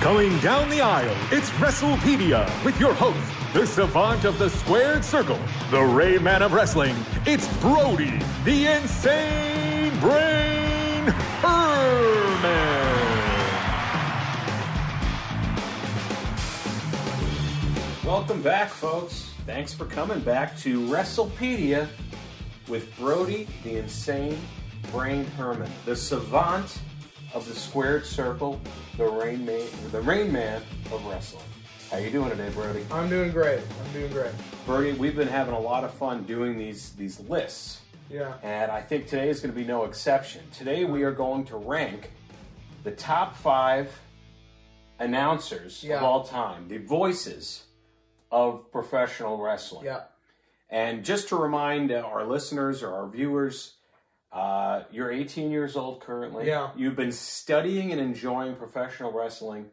Going down the aisle, it's WrestlePedia with your host, the savant of the squared circle, the Rain Man of wrestling. It's Brody, the insane brain Herman. Welcome back, folks. Thanks for coming back to WrestlePedia with Brody, the insane brain Herman, the savant of the squared circle, the rain man, the rain man of wrestling. How you doing today, Brody? I'm doing great. I'm doing great. Brody, we've been having a lot of fun doing these these lists, Yeah. and I think today is going to be no exception. Today we are going to rank the top five announcers Yeah. of all time, the voices of professional wrestling. Yeah. And just to remind uh, our listeners or our viewers, uh, you're 18 years old currently. Yeah. You've been studying and enjoying professional wrestling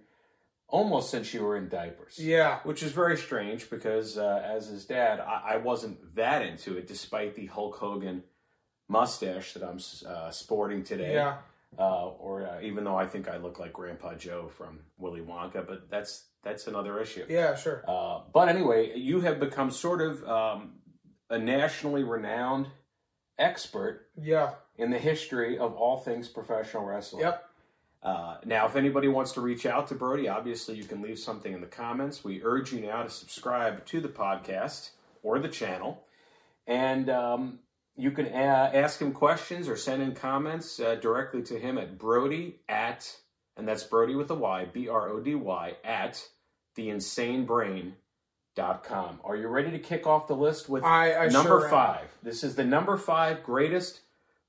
almost since you were in diapers. Yeah. Which is very strange because, uh, as his dad, I-, I wasn't that into it, despite the Hulk Hogan mustache that I'm uh, sporting today. Yeah. Uh, or uh, even though I think I look like Grandpa Joe from Willy Wonka, but that's that's another issue. Yeah. Sure. Uh, but anyway, you have become sort of um, a nationally renowned expert Yeah. in the history of all things professional wrestling. Yep. Uh, now, if anybody wants to reach out to Brody, obviously you can leave something in the comments. We urge you now to subscribe to the podcast or the channel. And um, you can a- ask him questions or send in comments uh, directly to him at Brody at, and that's Brody with a Y, B R O D Y, at theinsanebrain.com. Are you ready to kick off the list with I, I number sure am. five? This is the number five greatest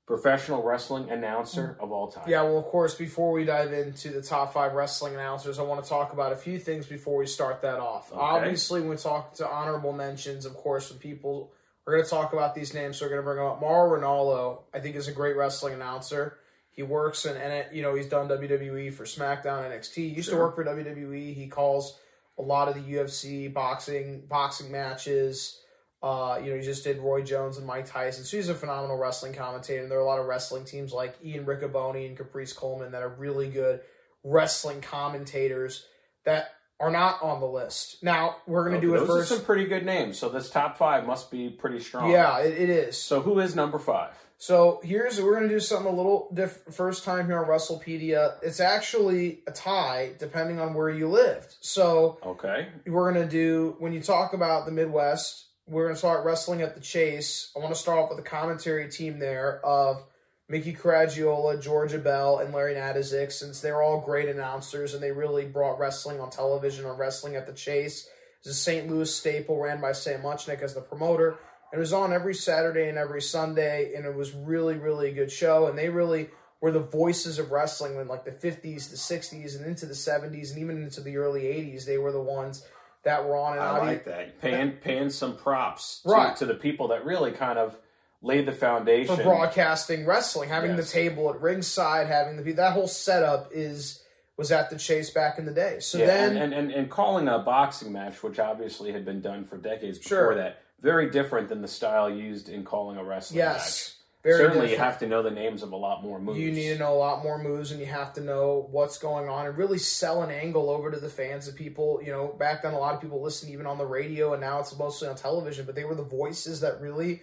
professional wrestling announcer of all time. Yeah. Well, of course, before we dive into the top five wrestling announcers, I want to talk about a few things before we start that off. Obviously, when we talk to honorable mentions, of course, when people we're going to talk about these names, so we're going to bring up Mauro Ranallo. I think is a great wrestling announcer. He works in, and it, you know, he's done WWE for SmackDown, NXT. He used to work for WWE. He calls a lot of the UFC boxing boxing matches. Uh, you know, he just did Roy Jones and Mike Tyson. So he's a phenomenal wrestling commentator. And there are a lot of wrestling teams like Ian Riccaboni and Caprice Coleman that are really good wrestling commentators that are not on the list. Now we're going to do it Those first. are some pretty good names. So this top five must be pretty strong. yeah, it, it is. So who is number five? So here's we're gonna do something a little different. First time here on WrestlePedia. It's actually a tie, depending on where you lived. So Okay. we're gonna do when you talk about the Midwest. We're gonna start wrestling at the Chase. I want to start off with a commentary team there of Mickey Garagiola, George Abel, and Larry Matysik, since they're all great announcers and they really brought wrestling on television on Wrestling at the Chase. It's a St. Louis staple ran by Sam Muchnick as the promoter. It was on every Saturday and every Sunday, and it was really, really a good show. And they really were the voices of wrestling in like the 50s, the 60s, and into the 70s, and even into the early 80s. They were the ones that were on. And I like that. Paying paying some props to, Right. to the people that really kind of laid the foundation. for broadcasting wrestling, having Yes. the table at ringside, having the that whole setup is was at the Chase back in the day. So Yeah, then, and, and, and, and calling a boxing match, which obviously had been done for decades before Sure. that, very different than the style used in calling a wrestling yes, match. very Certainly, you have to know the names of a lot more moves. You need to know a lot more moves, and you have to know what's going on, and really sell an angle over to the fans. And people, you know, back then a lot of people listened even on the radio, and now it's mostly on television. But they were the voices that really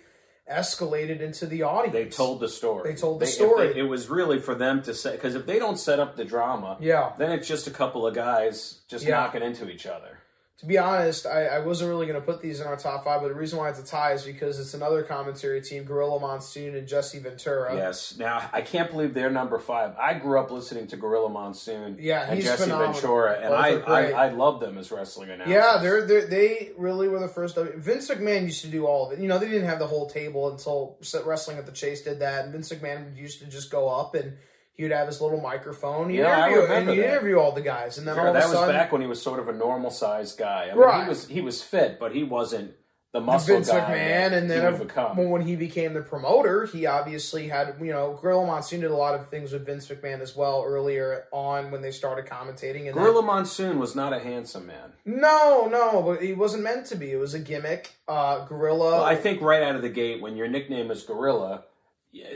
escalated into the audience. They told the story. They told the if story. it was really for them to say because if they don't set up the drama, yeah. then it's just a couple of guys just Yeah. knocking into each other. To be honest, I, I wasn't really going to put these in our top five, but the reason why it's a tie is because it's another commentary team, Gorilla Monsoon and Jesse Ventura. Yes. Now I can't believe they're number five. I grew up listening to Gorilla Monsoon Yeah, and Jesse phenomenal. Ventura, and I. I I love them as wrestling announcers. Yeah, they're, they're they really were the first. Vince McMahon used to do all of it. You know, they didn't have the whole table until Wrestling at the Chase did that. And Vince McMahon used to just go up and he would have his little microphone. He'd Yeah, I interview, and remember he'd that. interview all the guys. And then Sure, all of that a was back when he was sort of a normal sized guy. I mean, Right. he was he was fit, but he wasn't the muscle Vince guy McMahon, and he then well, when he became the promoter, he obviously had you know Gorilla Monsoon did a lot of things with Vince McMahon as well earlier on when they started commentating. And then- Gorilla Monsoon was not a handsome man. no, no, but he wasn't meant to be. It was a gimmick. Uh, Gorilla. Well, I think right out of the gate, when your nickname is Gorilla,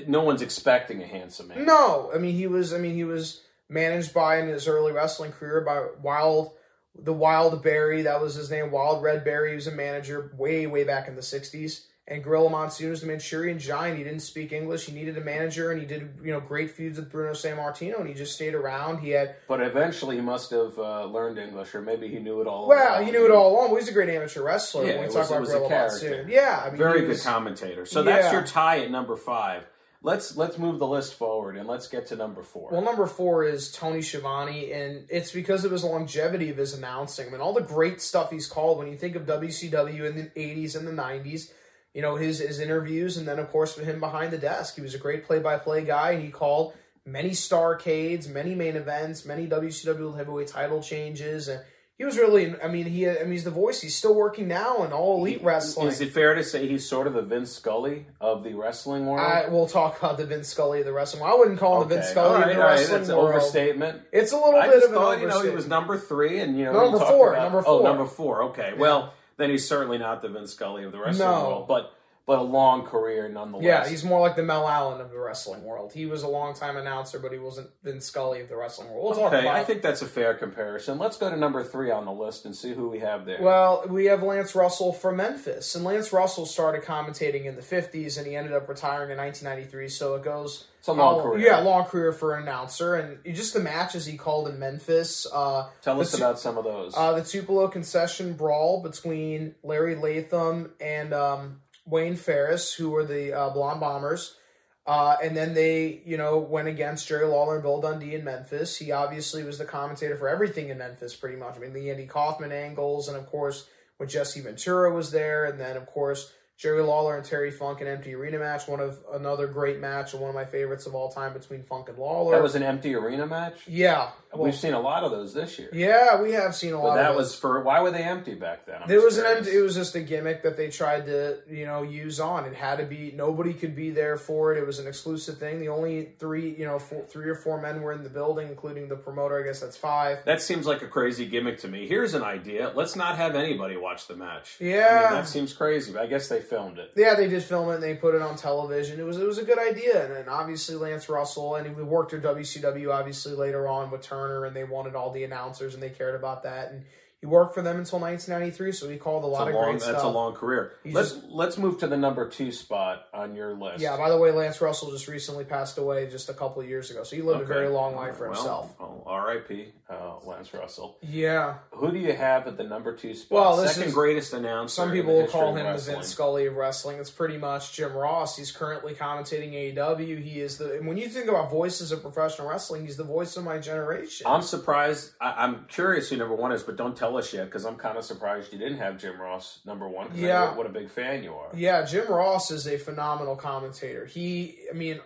no one's expecting a handsome man. No, I mean he was. I mean he was managed by in his early wrestling career by Wild, the Wild Berry. That was his name, Wild Red Berry. He was a manager way, way back in the 60s. And Gorilla Monsoon was the Manchurian Giant. He didn't speak English. He needed a manager, and he did you know great feuds with Bruno Sammartino, and he just stayed around. He had But eventually he must have uh, learned English, or maybe he knew it all. well, along. he knew it all along. But he's a great amateur wrestler. Yeah, when we talk was- about was Gorilla. Monsoon, yeah, I mean, Very he good commentator. So that's your tie at number five. Let's let's move the list forward and let's get to number four. Well, number four is Tony Schiavone, and it's because of his longevity of his announcing. I mean, all the great stuff he's called. When you think of WCW in the '80s and the '90s, you know his his interviews, and then of course with him behind the desk, he was a great play-by-play guy. He called many Starcades, many main events, many WCW heavyweight title changes, and he was really. I mean, he. I mean, he's the voice. He's still working now in all elite wrestling. Is it fair to say he's sort of the Vince Scully of the wrestling world? I, we'll talk about the Vince Scully of the wrestling. world. I wouldn't call him the Vince Scully right, of the all right, wrestling That's an overstatement. It's a little I bit of an thought, you know, he was number three, and you know, Number four, about- number Oh, four. number four. Okay, well, then he's certainly not the Vince Scully of the wrestling No. world, but but a long career nonetheless. Yeah, he's more like the Mel Allen of the wrestling world. He was a longtime announcer, but he wasn't Vince Scully of the wrestling world. We'll talk okay. I think that's a fair comparison. Let's go to number three on the list and see who we have there. Well, we have Lance Russell from Memphis, and Lance Russell started commentating in the '50s, and he ended up retiring in 1993. So it goes. It's a long career. Yeah, long career for an announcer, and just the matches he called in Memphis. Uh, Tell us Tu- about some of those. Uh, the Tupelo concession brawl between Larry Latham and um, Wayne Ferris, who were the uh, Blonde Bombers. Uh, and then they, you know, went against Jerry Lawler and Bill Dundee in Memphis. He obviously was the commentator for everything in Memphis, pretty much. I mean, the Andy Kaufman angles, and of course, when Jesse Ventura was there, and then, of course, Jerry Lawler and Terry Funk, an empty arena match, one of another great match, and one of my favorites of all time between Funk and Lawler. that was an empty arena match. yeah, well, We've seen a lot of those this year. yeah, we have seen a lot. But lot. that was for why were they empty back then? I'm There was an empty, it was just a gimmick that they tried to you know use on. It had to be nobody could be there for it. It was an exclusive thing. The only three you know four, three or four men were in the building, including the promoter. I guess that's five. That seems like a crazy gimmick to me. Here's an idea. Let's not have anybody watch the match. I Yeah. mean, that seems crazy, but I guess they filmed it. Yeah, they did film it and they put it on television. It was it was a good idea, and, then obviously Lance Russell and he worked at WCW obviously later on with Turner, and they wanted all the announcers and they cared about that, and he worked for them until 1993. So he called a lot It's of a long, great that's stuff. a long career. He let's just- let's move to the number two spot on your list. Yeah, by the way, Lance Russell just recently passed away just a couple of years ago, so he lived a very long life for Well, himself. Well, R.I.P. Uh, Lance Russell. Yeah, Who do you have at the number two spot? Well, this Second is- greatest announcer. some people will call him the. Vince Scully of wrestling. It's pretty much Jim Ross. He's currently commentating AEW. He is the and when you think about voices of professional wrestling, he's the voice of my generation. I'm surprised. I, I'm curious who number one is, but don't tell us yet because I'm kind of surprised you didn't have Jim Ross number one. 'cause I know Yeah. what a big fan you are. Yeah, Jim Ross is a phenomenal commentator. He, I mean,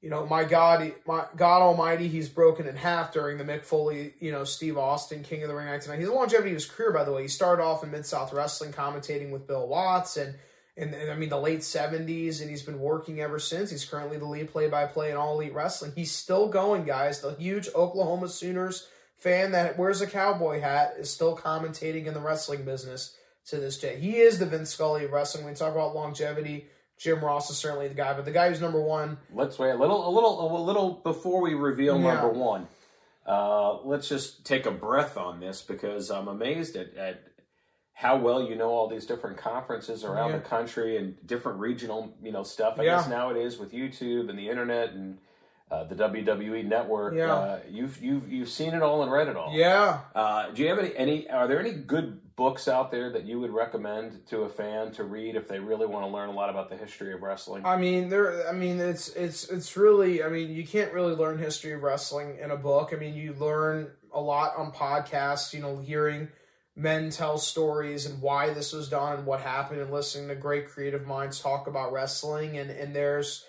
you know, my God, my God Almighty, he's broken in half during the Mick Foley, you know, Steve Austin, King of the Ring 1990. His longevity of his career, by the way, he started off in Mid South Wrestling commentating with Bill Watts and. And, in, I mean, the late 70s, and he's been working ever since. He's currently the lead play by play in All Elite Wrestling. He's still going, guys. The huge Oklahoma Sooners fan that wears a cowboy hat is still commentating in the wrestling business to this day. He is the Vince Scully of wrestling. When we talk about longevity, Jim Ross is certainly the guy, but the guy who's number one, Let's wait a little, a little, a little before we reveal Yeah. number one. Uh, let's just take a breath on this because I'm amazed at, at how well you know all these different conferences around Yeah. the country and different regional, you know, stuff. I Yeah. guess nowadays with YouTube and the internet and uh, the WWE network, Yeah. uh, you've you've you've seen it all and read it all. yeah, Uh, do you have any, any? Are there any good books out there that you would recommend to a fan to read if they really want to learn a lot about the history of wrestling? I mean, there. I mean, it's it's it's really. I mean, you can't really learn history of wrestling in a book. I mean, you learn a lot on podcasts. You know, hearing men tell stories and why this was done and what happened, and listening to great creative minds talk about wrestling. And and there's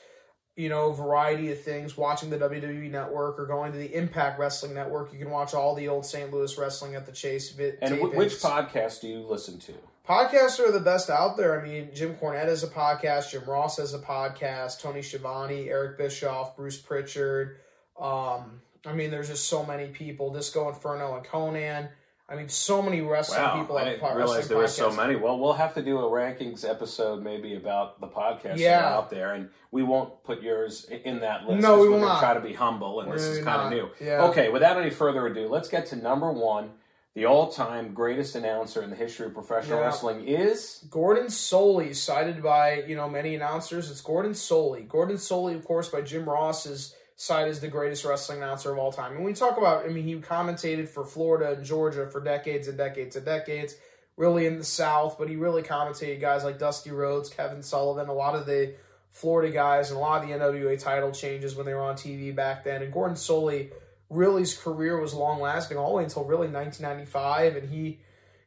you know variety of things. Watching the WWE Network or going to the Impact Wrestling Network, you can watch all the old St. Louis wrestling at the Chase. Vi- and wh- which podcast do you listen to? Podcasts are the best out there. I mean, Jim Cornette has a podcast, Jim Ross has a podcast, Tony Schiavone, Eric Bischoff, Bruce Pritchard. Um, I mean, there's just so many people. Disco Inferno and Konnan. I mean, so many wrestling Wow, people. I have didn't po- realize there were so many. Well, we'll have to do a rankings episode maybe about the podcasts that Yeah. are out there, and we won't put yours in that list. No, we we're will not. Try to be humble, and this We're is kind of new. Yeah. Okay, without any further ado, let's get to number one. The all-time greatest announcer in the history of professional Yeah. wrestling is Gordon Solie, cited by you know many announcers. It's Gordon Solie. Gordon Solie, of course, by Jim Ross is cited as the greatest wrestling announcer of all time. And we talk about, I mean, he commentated for Florida and Georgia for decades and decades and decades. Really in the South, but he really commentated guys like Dusty Rhodes, Kevin Sullivan, a lot of the Florida guys, and a lot of the NWA title changes when they were on TV back then. And Gordon Solie, really, his career was long lasting all the way until really 1995, and he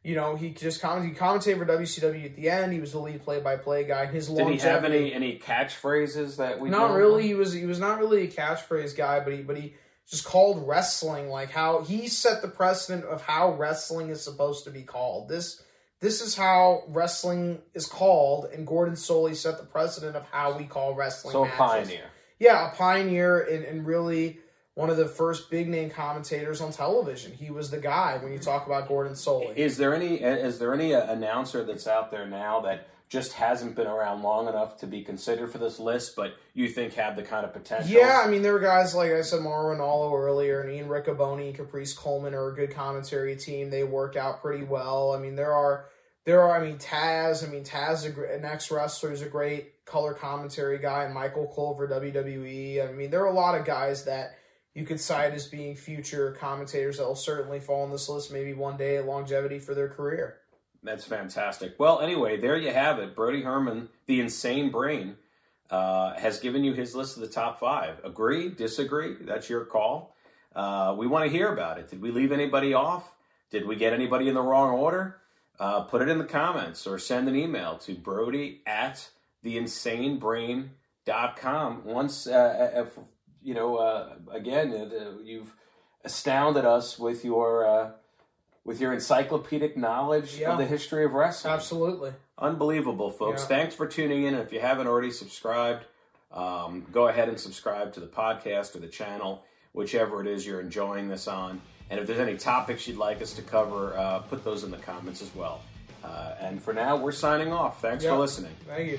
you know, he just comment, he commentated for WCW at the end. He was the lead play-by-play guy. His did he have any any catchphrases that we not really. He was he was not really a catchphrase guy, but he but he just called wrestling like how he set the precedent of how wrestling is supposed to be called. This this is how wrestling is called, and Gordon Solie set the precedent of how we call wrestling. So a pioneer. Yeah, a pioneer and, and really one of the first big name commentators on television. He was the guy when you talk about Gordon Solie. Is there any is there any uh, announcer that's out there now that just hasn't been around long enough to be considered for this list, but you think have the kind of potential? Yeah, I mean, there were guys like I said, Mauro Ranallo earlier, and Ian Riccaboni and Caprice Coleman are a good commentary team. They work out pretty well. I mean, there are there are. I mean, Taz. I mean, Taz, is a gr- an ex wrestler, is a great color commentary guy. And Michael Cole for WWE. I mean, there are a lot of guys that you could cite as being future commentators that will certainly fall on this list. Maybe one day, longevity for their career. That's fantastic. Well, anyway, there you have it. Brody Herman, the insane brain, uh, has given you his list of the top five. Agree? Disagree? That's your call. Uh, we want to hear about it. Did we leave anybody off? Did we get anybody in the wrong order? Uh, put it in the comments or send an email to brody at theinsanebrain.com. Once, uh, if, you know, uh, again, uh, you've astounded us with your. Uh, with your encyclopedic knowledge Yeah. of the history of wrestling. Absolutely. Unbelievable, folks. Yeah. Thanks for tuning in. If you haven't already subscribed, um, go ahead and subscribe to the podcast or the channel, whichever it is you're enjoying this on. And if there's any topics you'd like us to cover, uh, put those in the comments as well. Uh, and for now, we're signing off. Thanks Yeah. for listening. Thank you.